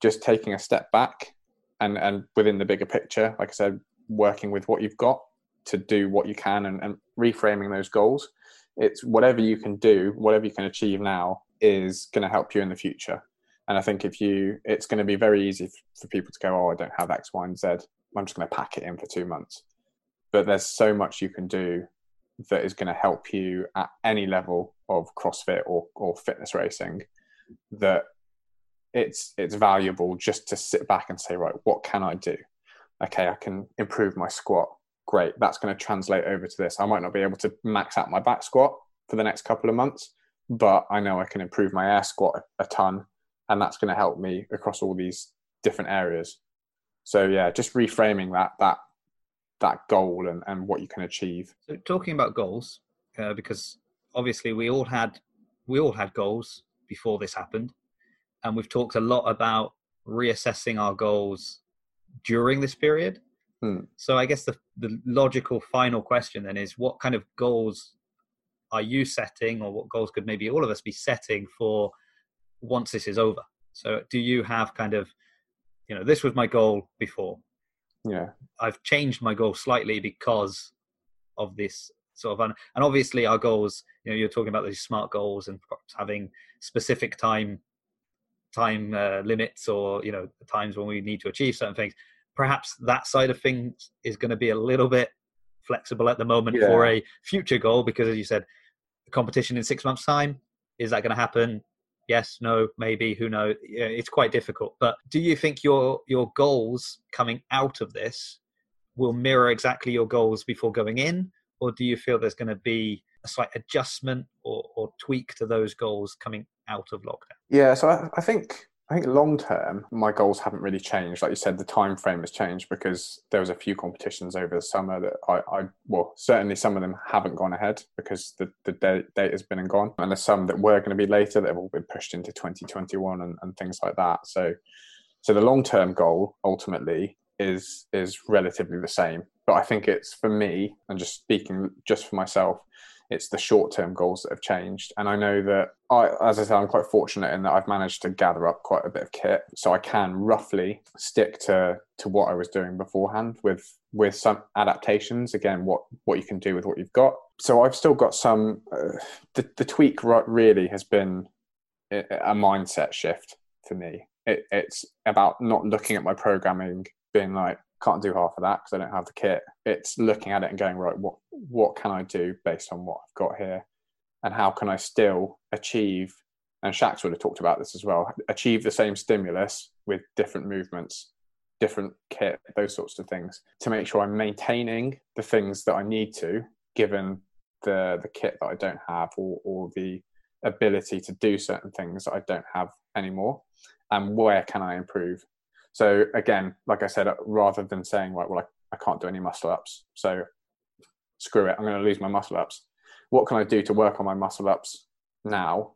just taking a step back and and within the bigger picture, like I said, working with what you've got to do what you can and, and reframing those goals. It's whatever you can do, whatever you can achieve now is going to help you in the future. And I think if you, it's going to be very easy for people to go, oh, I don't have X, Y, and Z. I'm just going to pack it in for two months. But there's so much you can do that is going to help you at any level of CrossFit or, or fitness racing that it's it's valuable just to sit back and say right what can i do? Okay i can improve my squat. Great that's going to translate over to this. I might not be able to max out my back squat for the next couple of months but i know i can improve my air squat a, ton and that's going to help me across all these different areas. So yeah just reframing that that that goal and, and what you can achieve. So talking about goals uh, because obviously we all had we all had goals before this happened and we've talked a lot about reassessing our goals during this period. Hmm. So I guess the the logical final question then is what kind of goals are you setting or what goals could maybe all of us be setting for once this is over? So do you have kind of you know this was my goal before. Yeah. I've changed my goal slightly because of this sort of and obviously our goals you know you're talking about these smart goals and having specific time time uh, limits or you know times when we need to achieve certain things perhaps that side of things is going to be a little bit flexible at the moment yeah. for a future goal because as you said the competition in six months time is that going to happen? Yes no maybe who knows it's quite difficult. But do you think your your goals coming out of this will mirror exactly your goals before going in? Or do you feel there's going to be a slight adjustment or, or tweak to those goals coming out of lockdown? Yeah, so I, I think I think long term, my goals haven't really changed. Like you said, the time frame has changed because there was a few competitions over the summer that I, I well, certainly some of them haven't gone ahead because the, the date, date has been and gone. And there's some that were going to be later that have all been pushed into 2021 and, and things like that. So, so the long term goal ultimately is is relatively the same. But I think it's for me, and just speaking just for myself, it's the short term goals that have changed. And I know that I, as I said, I'm quite fortunate in that I've managed to gather up quite a bit of kit, so I can roughly stick to to what I was doing beforehand with with some adaptations. Again, what what you can do with what you've got. So I've still got some. Uh, the the tweak really has been a mindset shift for me. It, it's about not looking at my programming, being like, can't do half of that because I don't have the kit. It's looking at it and going, right, what what can I do based on what I've got here, and how can I still achieve? And Shax would have talked about this as well. Achieve the same stimulus with different movements, different kit, those sorts of things, to make sure I'm maintaining the things that I need to, given the the kit that I don't have, or or the ability to do certain things that I don't have anymore, and where can I improve? So again, like I said, uh, rather than saying, right, well, I, I can't do any muscle ups, so screw it, I'm going to lose my muscle ups. What can I do to work on my muscle ups now?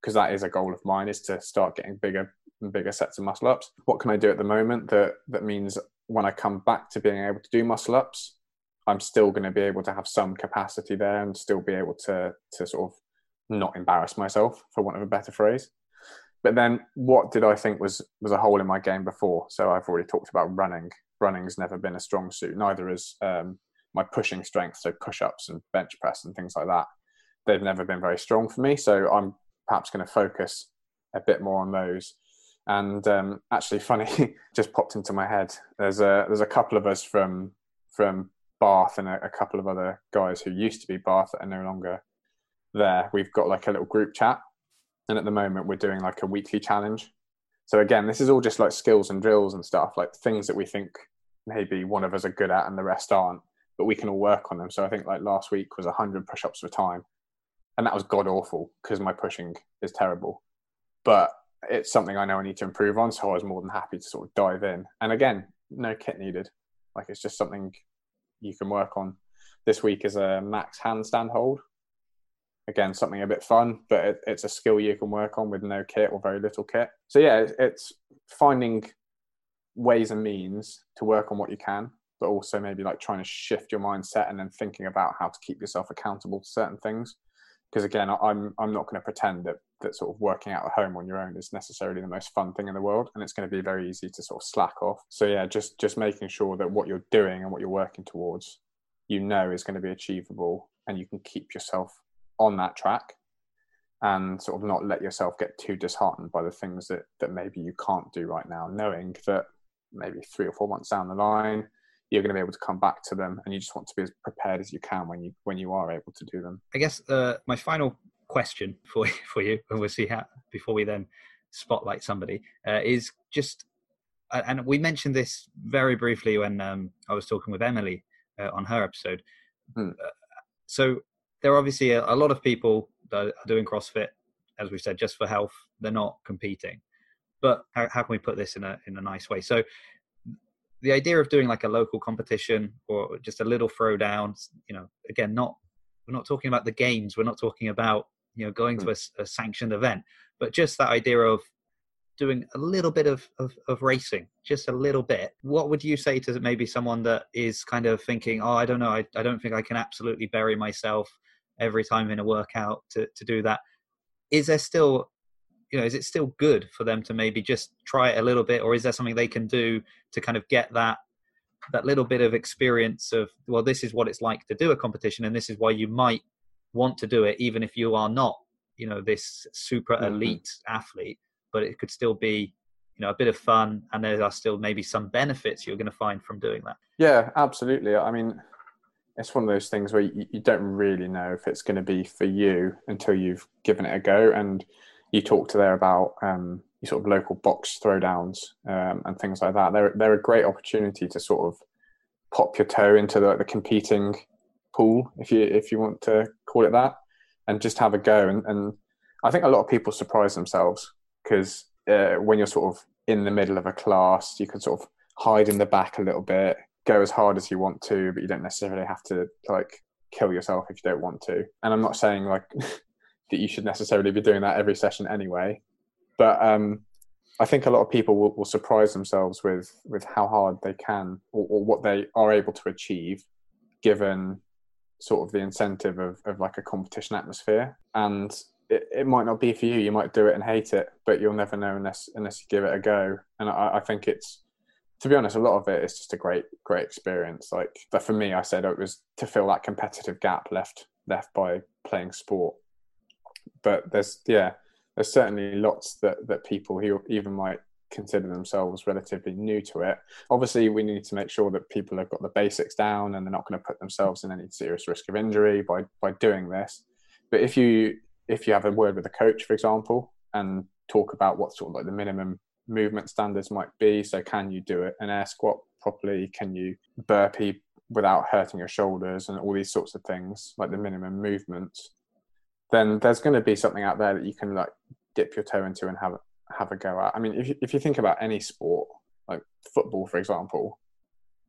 Because that is a goal of mine, is to start getting bigger and bigger sets of muscle ups. What can I do at the moment that that means when I come back to being able to do muscle ups, I'm still going to be able to have some capacity there and still be able to to sort of not embarrass myself, for want of a better phrase. But then, what did I think was was a hole in my game before? So I've already talked about running. Running's never been a strong suit. Neither is um, my pushing strength, so push-ups and bench press and things like that. They've never been very strong for me. So I'm perhaps going to focus a bit more on those. And um, actually, funny, (laughs) just popped into my head. There's a there's a couple of us from from Bath and a, a couple of other guys who used to be Bath that are no longer there. We've got like a little group chat and at the moment we're doing like a weekly challenge. So again this is all just like skills and drills and stuff like things that we think maybe one of us are good at and the rest aren't but we can all work on them. So i think like last week was 100 push-ups for time and that was god awful because my pushing is terrible. But it's something i know i need to improve on so i was more than happy to sort of dive in. And again no kit needed. Like it's just something you can work on. This week is a max handstand hold again something a bit fun but it, it's a skill you can work on with no kit or very little kit. So yeah it's finding ways and means to work on what you can but also maybe like trying to shift your mindset and then thinking about how to keep yourself accountable to certain things. Because again i'm i'm not going to pretend that that sort of working out at home on your own is necessarily the most fun thing in the world and it's going to be very easy to sort of slack off. So yeah just just making sure that what you're doing and what you're working towards you know is going to be achievable and you can keep yourself on that track and sort of not let yourself get too disheartened by the things that, that maybe you can't do right now, knowing that maybe three or four months down the line, you're going to be able to come back to them and you just want to be as prepared as you can when you when you are able to do them i guess uh, my final question for (laughs) for you and we'll see how before we then spotlight somebody uh, is just and we mentioned this very briefly when um, i was talking with emily uh, on her episode. Uh, so there are obviously a, a lot of people that are doing CrossFit, as we said, just for health. They're not competing. But how, how can we put this in a in a nice way? So the idea of doing like a local competition or just a little throwdown, you know, again, not we're not talking about the games. We're not talking about you know going to hmm. a, a sanctioned event, but just that idea of doing a little bit of, of, of, racing, just a little bit, what would you say to maybe someone that is kind of thinking, oh, I don't know, I, I don't think I can absolutely bury myself every time in a workout to, to do that. Is there still, you know, is it still good for them to maybe just try it a little bit, or is there something they can do to kind of get that that little bit of experience of well, this is what it's like to do a competition, and this is why you might want to do it, even if you are not, you know, this super mm-hmm. elite mm-hmm. athlete, but it could still be you know a bit of fun and there are still maybe some benefits you're going to find from doing that yeah absolutely i mean it's one of those things where you, you don't really know if it's going to be for you until you've given it a go. And you talked there about um, your sort of local box throwdowns um, and things like that. They're they're a great opportunity to sort of pop your toe into the, the competing pool, if you if you want to call it that, and just have a go. And, and I think a lot of people surprise themselves because uh, when you're sort of in the middle of a class, you can sort of hide in the back a little bit, go as hard as you want to, but you don't necessarily have to like kill yourself if you don't want to. And I'm not saying like (laughs) that you should necessarily be doing that every session anyway, but um, I think a lot of people will, will surprise themselves with with how hard they can or, or what they are able to achieve, given sort of the incentive of, of like a competition atmosphere. And it, it might not be for you. You might do it and hate it, but you'll never know unless unless you give it a go. And I, I think it's to be honest, a lot of it is just a great, great experience. Like, but for me, I said it was to fill that competitive gap left left by playing sport. But there's, yeah, there's certainly lots that that people who even might consider themselves relatively new to it. Obviously, we need to make sure that people have got the basics down and they're not going to put themselves in any serious risk of injury by by doing this. But if you if you have a word with a coach, for example, and talk about what sort of like the minimum movement standards might be. So, can you do it an air squat properly? Can you burpee without hurting your shoulders and all these sorts of things, like the minimum movements? Then there's going to be something out there that you can like dip your toe into and have have a go at. I mean, if you, if you think about any sport, like football, for example,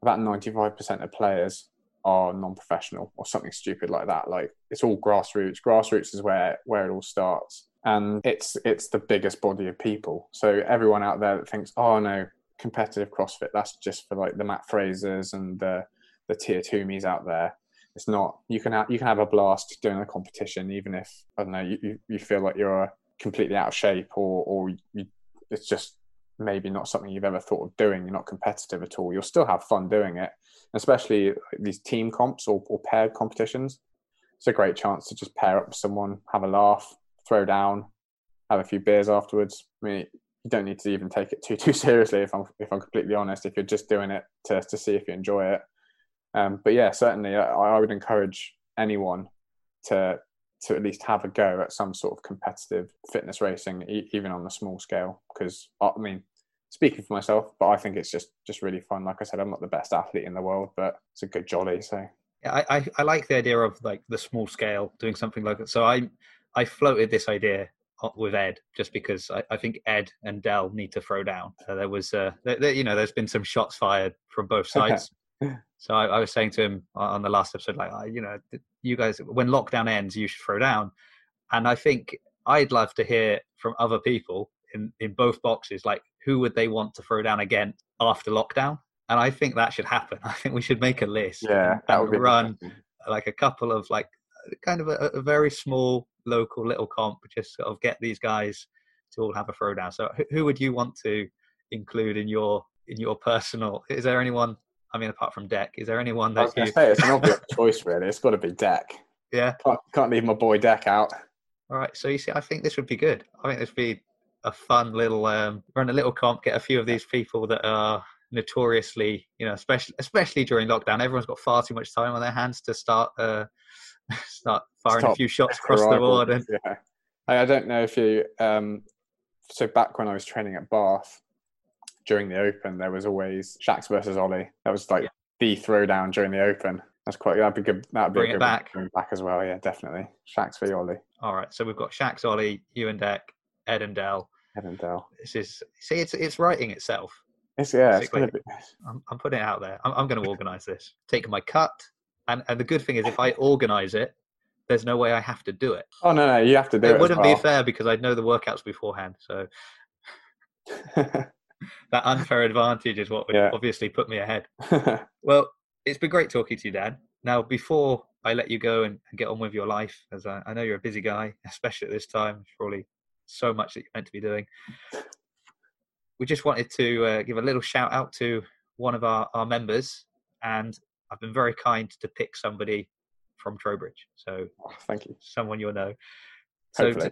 about 95% of players are non-professional or something stupid like that. Like it's all grassroots. Grassroots is where where it all starts and it's it's the biggest body of people. So everyone out there that thinks, oh no, competitive CrossFit, that's just for like the Mat Frasers and the the Tia Toomey's out there. It's not. You can you can have a blast doing a competition, even if I don't know you, you feel like you're completely out of shape or or you, it's just maybe not something you've ever thought of doing. You're not competitive at all. You'll still have fun doing it, especially these team comps or, or paired competitions. It's a great chance to just pair up with someone, have a laugh, throw down, have a few beers afterwards. I mean, you don't need to even take it too (laughs) too seriously. If I'm if I'm completely honest, if you're just doing it to to see if you enjoy it. Um, but yeah, certainly, I, I would encourage anyone to to at least have a go at some sort of competitive fitness racing, e- even on a small scale. Because I mean, speaking for myself, but I think it's just just really fun. Like I said, I'm not the best athlete in the world, but it's a good jolly. So yeah, I, I, I like the idea of like the small scale doing something like that. So I I floated this idea with Ed just because I, I think Ed and Dell need to throw down. Uh, there was, uh, there, there, you know, there's been some shots fired from both sides. so I, I, was saying to him on the last episode, like, you know, you guys, when lockdown ends, you should throw down. And I think I'd love to hear from other people in, in both boxes, like who would they want to throw down again after lockdown? And I think that should happen. (laughs) I think we should make a list. Yeah, that would run like a couple of like kind of a, a, very small local little comp, just sort of get these guys to all have a throwdown. So who, who would you want to include in your in your personal? Is there anyone? I mean, apart from Deck, is there anyone that I was you... say it's an obvious (laughs) choice, really. It's got to be Deck. Yeah, can't, can't leave my boy Deck out. All right, so you see, I think this would be good. I think this would be a fun little um, run a little comp, get a few of these people that are notoriously, you know, especially especially during lockdown, everyone's got far too much time on their hands to start uh, start firing Stop. a few shots (laughs) across the board. And... Yeah. I don't know if you. Um, so back when I was training at Bath during the Open, there was always Shax versus Ollie. That was like yeah. the throwdown during the Open. That's quite. That'd be good. That'd be bring a good it back. Back as well. Yeah, definitely. Shax v Ollie. All right. So we've got Shax, Ollie, you and Deck, Ed and Dell. Ed and Dell. This is see, it's it's writing itself. It's yeah. It's be... I'm, I'm putting it out there. I'm, I'm going (laughs) to organise this. Take my cut, and and the good thing is, if I organise it, there's no way I have to do it. Oh no, no, you have to do it. It wouldn't well. be fair because I'd know the workouts beforehand. So (laughs) that unfair advantage is what would yeah. obviously put me ahead. (laughs) well, it's been great talking to you, Dan. Now, before I let you go and, and get on with your life, as I, I, know you're a busy guy, (laughs) especially at this time, probably so much that you're meant to be doing. We just wanted to uh, give a little shout out to one of our, our members, and I've been very kind to pick somebody from Trowbridge. So oh, thank you. Someone you'll know. So to,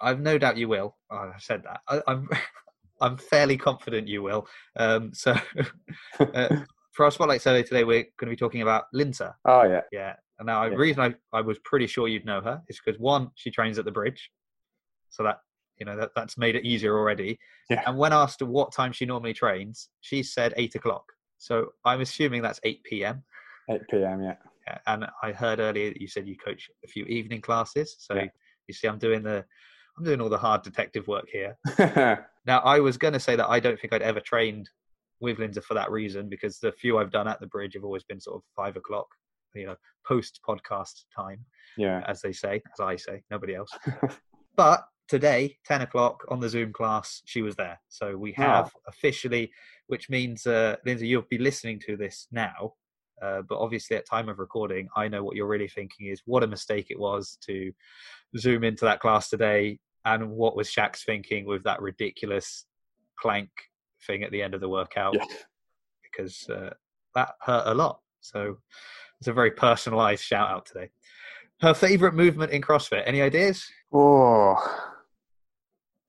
I've no doubt you will. Oh, I said that. I, am I'm, (laughs) I'm fairly confident you will. Um, so (laughs) uh, (laughs) for our spotlight survey today, we're going to be talking about Linta. Oh yeah, yeah. And now the reason I, I was pretty sure you'd know her is because one, she trains at the bridge, so that you know that that's made it easier already. Yeah. And when asked what time she normally trains, she said eight o'clock. So I'm assuming that's eight p.m. 8 p.m. Yeah. And I heard earlier that you said you coach a few evening classes. So yeah. you see, I'm doing the I'm doing all the hard detective work here. (laughs) Now, I was going to say that I don't think I'd ever trained with Lindsay for that reason because the few I've done at the bridge have always been sort of five o'clock, you know, post podcast time, yeah. as they say, as I say, nobody else. (laughs) but today, 10 o'clock on the Zoom class, she was there. So we have officially, which means, uh, Lindsay, you'll be listening to this now. Uh, but obviously, at time of recording, I know what you're really thinking is what a mistake it was to zoom into that class today, and what was Shax thinking with that ridiculous plank thing at the end of the workout, Yeah. because uh, that hurt a lot. So it's a very personalised shout out today. Her favourite movement in CrossFit. Any ideas? Oh,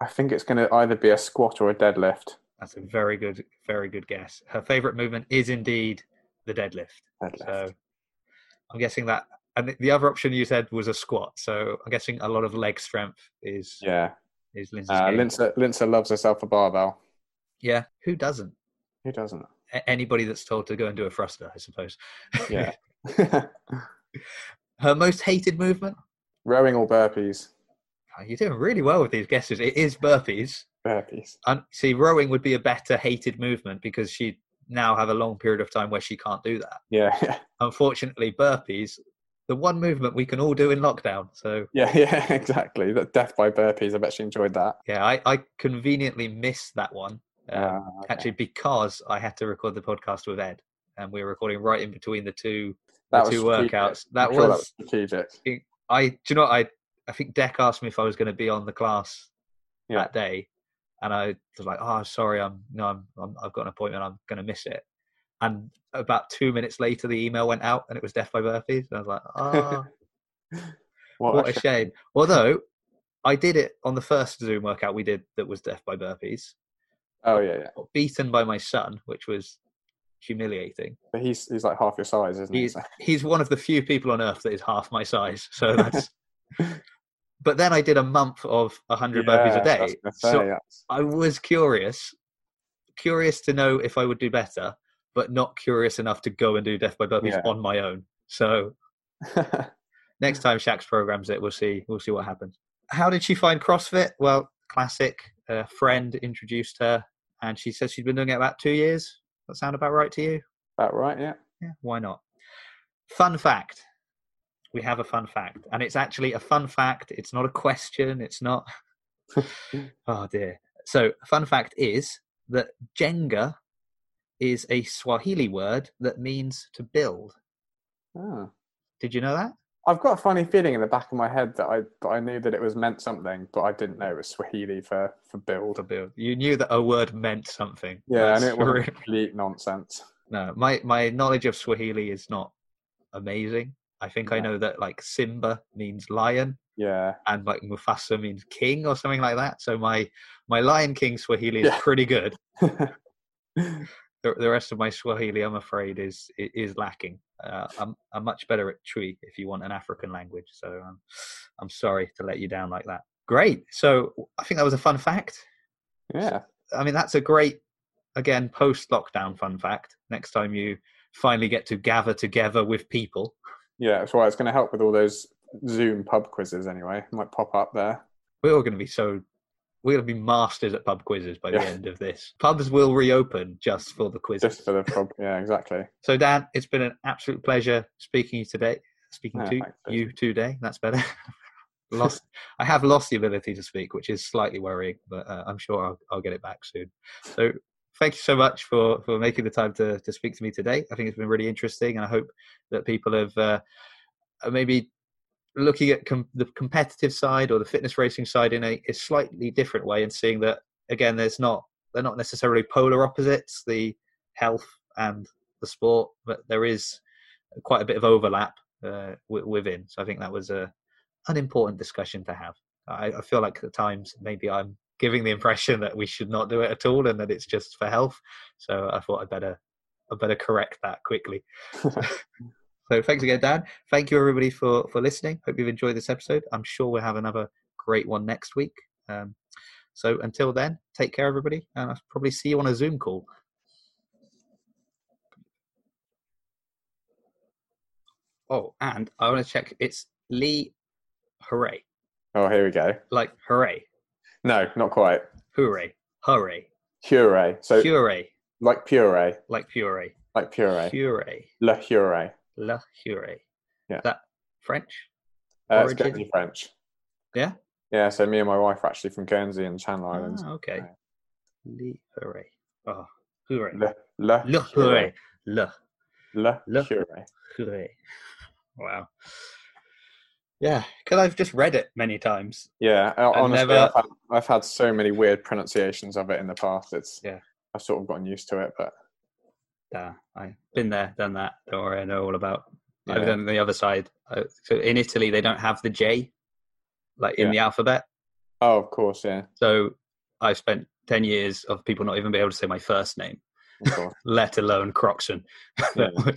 I think it's going to either be a squat or a deadlift. That's a very good, very good guess. Her favourite movement is indeed the deadlift. Deadlift. So I'm guessing that. And the other option you said was a squat. So I'm guessing a lot of leg strength is yeah. is Lindsay's Uh. Linsa, Linsa loves herself a barbell. Yeah, who doesn't? Who doesn't? A- Anybody that's told to go and do a thruster, I suppose. Yeah. (laughs) (laughs) Her most hated movement. Rowing or burpees? You're doing really well with these guesses. It is burpees. Burpees. And see, rowing would be a better hated movement because she now have a long period of time where she can't do that. Yeah. (laughs) Unfortunately, burpees, the one movement we can all do in lockdown. So Yeah. (laughs) Yeah. Exactly. That death by burpees. I bet she enjoyed that. yeah, I, I conveniently missed that one. Um, Ah, okay. Actually, because I had to record the podcast with Ed, and we were recording right in between the two that the two strategic. workouts. That I'm sure was, strategic. I. Do you know? I I think Deck asked me if I was going to be on the class Yeah. that day, and I was like, "Oh, sorry, I'm no, I'm, I'm I've got an appointment. I'm going to miss it." And about two minutes later, the email went out, and it was Death by Burpees. And I was like, "Oh, (laughs) What, what a shame. shame." Although I did it on the first Zoom workout we did that was Death by Burpees, Oh yeah, yeah. beaten by my son, which was humiliating. But he's he's like half your size, isn't he? He's So- he's one of the few people on earth that is half my size. So that's. (laughs) but then I did a month of 100 burpees a Yeah, I was day. gonna So say, that's- I was curious, curious to know if I would do better, but not curious enough to go and do death by burpees Yeah. on my own. So (laughs) next time Shax programs it, we'll see. We'll see what happens. How did she find CrossFit? Well, classic. A friend introduced her, and she says she's been doing it about two years. That sound about right to you? About right, yeah. Yeah, why not? Fun fact. We have a fun fact, and it's actually a fun fact. It's not a question. It's not. (laughs) oh dear. So, fun fact is that Jenga is a Swahili word that means to build. Oh. Did you know that? I've got a funny feeling in the back of my head that I that I knew that it was meant something, but I didn't know it was Swahili for for build. To build. You knew that a word meant something. Yeah, That's and it was (laughs) complete nonsense. No, my my knowledge of Swahili is not amazing. I think I know that like Simba means lion, Yeah, and like Mufasa means king or something like that. So my my Lion King Swahili is Yeah. pretty good. (laughs) The, the rest of my Swahili, I'm afraid, is is lacking. Uh, I'm I'm much better at Twi if you want an African language. So um, I'm sorry to let you down like that. Great. So I think that was a fun fact. yeah. I mean, that's a great, again, post lockdown fun fact. Next time you finally get to gather together with people. Yeah, that's why it's going to help with all those Zoom pub quizzes anyway. It might pop up there. We're all going to be so, we're going to be masters at pub quizzes by the Yeah. end of this. Pubs will reopen just for the quizzes. Just for the pub. Yeah, exactly. So, Dan, it's been an absolute pleasure speaking to you today. Speaking Yeah, to thanks, you today. That's better. (laughs) lost. I have lost the ability to speak, which is slightly worrying, but uh, I'm sure I'll, I'll get it back soon. So, thank you so much for for making the time to to speak to me today. I think it's been really interesting, and I hope that people have uh, maybe looking at com- the competitive side or the fitness racing side in a, a slightly different way, and seeing that again, there's not they're not necessarily polar opposites. The health and the sport, but there is quite a bit of overlap uh, w- within. So I think that was a an important discussion to have. I, I feel like at times maybe I'm giving the impression that we should not do it at all and that it's just for health. So I thought I'd better I better correct that quickly. (laughs) so thanks again, Dan. Thank you everybody for for listening. Hope you've enjoyed this episode. I'm sure we'll have another great one next week. Um, so until then, take care, everybody, and I'll probably see you on a Zoom call. Oh, and I want to check. It's Lee. Hooray! Oh, here we go. Like hooray, No, not quite. hooray, hurry, Puree. So puree, like puree, like puree, like puree. puree, Le puree. la hurray. Yeah. Is that French? Uh, it's Guernsey French. Yeah? Yeah, so me and my wife are actually from Guernsey and Channel Islands. Ah, okay. Le hooray. Oh, hooray. Le, le, Le hooray. Le Le, Le- puree. hooray. Wow. Yeah, because I've just read it many times. Yeah, honestly, never- I've, had, I've had so many weird pronunciations of it in the past. It's Yeah. I've sort of gotten used to it, but Yeah, I've been there, done that. Don't worry, I know all about. I've done the other side. Uh, So in Italy, they don't have the J, like in Yeah. the alphabet. Oh, of course, yeah, So I spent ten years of people not even being able to say my first name, of (laughs) let alone Croxon. Yeah. (laughs)